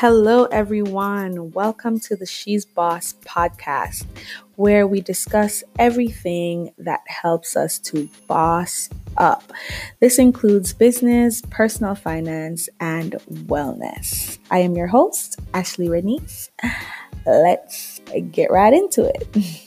Hello, everyone. Welcome to the She's Boss podcast, where we discuss everything that helps us to boss up. This includes business, personal finance, and wellness. I am your host, Ashley Renice. Let's get right into it.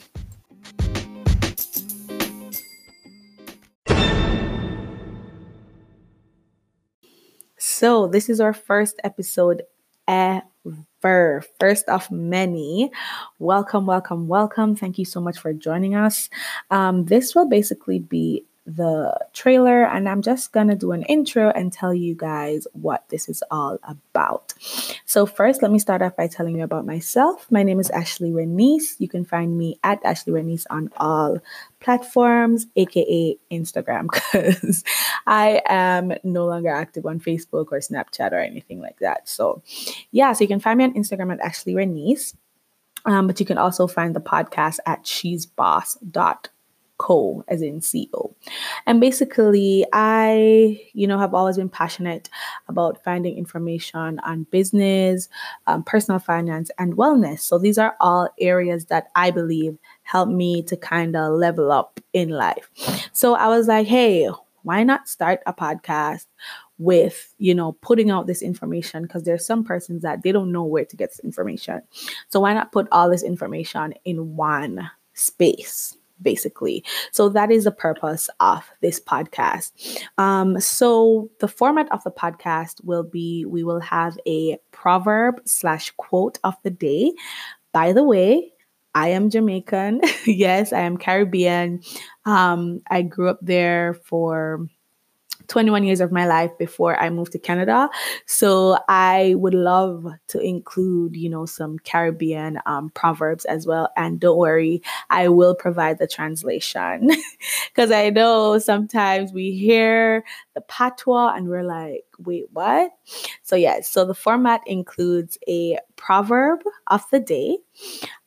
So, this is our first episode ever. First of many. Welcome, welcome, welcome. Thank you so much for joining us. Um, this will basically be the trailer and I'm just gonna do an intro and tell you guys what this is all about. So, first, let me start off by telling you about myself. My name is Ashley Renice. You can find me at Ashley Renice on all platforms, aka Instagram, because I am no longer active on Facebook or Snapchat or anything like that. So, yeah, so you can find me on Instagram at Ashley Renice. Um, but you can also find the podcast at she'sboss.com co as in co and basically i you know have always been passionate about finding information on business um, personal finance and wellness. So these are all areas that i believe help me to kind of level up in life. So i was like hey why not start a podcast with you know putting out this information? Because there's some persons that they don't know where to get this information. So why not put all this information in one space basically. So that is the purpose of this podcast. Um, so the format of the podcast will be we will have a proverb slash quote of the day. By the way, I am Jamaican. yes, I am Caribbean. Um, I grew up there for 21 years of my life before I moved to Canada. So I would love to include, you know, some Caribbean um, proverbs as well. And don't worry, I will provide the translation because I know sometimes we hear the patois and we're like, wait, what? So, yes, yeah, so the format includes a proverb of the day.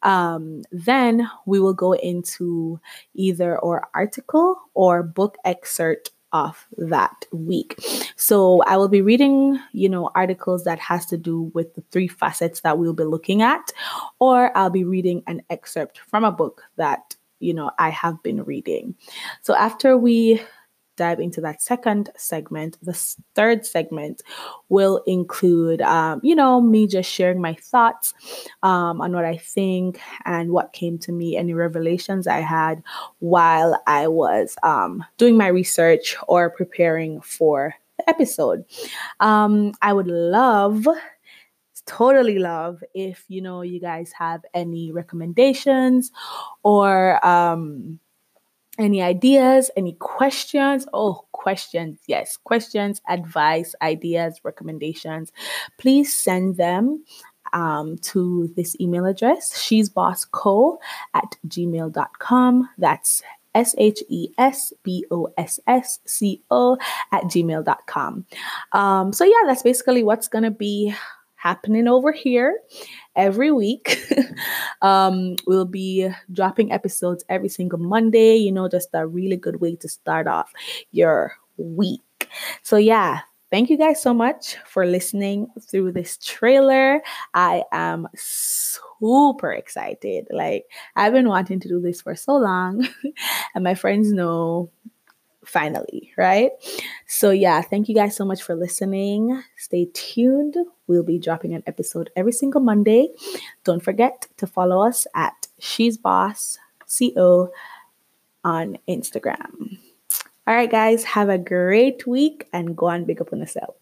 Um, then we will go into either or article or book excerpt of that week. So I will be reading, you know, articles that has to do with the three facets that we'll be looking at or I'll be reading an excerpt from a book that, you know, I have been reading. So after we dive into that second segment. The third segment will include, um, you know, me just sharing my thoughts um, on what I think and what came to me, any revelations I had while I was um, doing my research or preparing for the episode. Um, I would love totally love if you know you guys have any recommendations or um any ideas, any questions? Oh, questions. Yes, questions, advice, ideas, recommendations. Please send them um, to this email address, she's boss co at gmail.com. That's S H E S B O S S C O at gmail.com. Um, so, yeah, that's basically what's going to be happening over here every week. um, we'll be dropping episodes every single Monday, you know, just a really good way to start off your week. So, yeah, thank you guys so much for listening through this trailer. I am super excited. Like, I've been wanting to do this for so long, and my friends know finally, right? So, yeah, thank you guys so much for listening. Stay tuned. We'll be dropping an episode every single Monday. Don't forget to follow us at She's Boss CO on Instagram. All right, guys, have a great week and go on big up on yourself.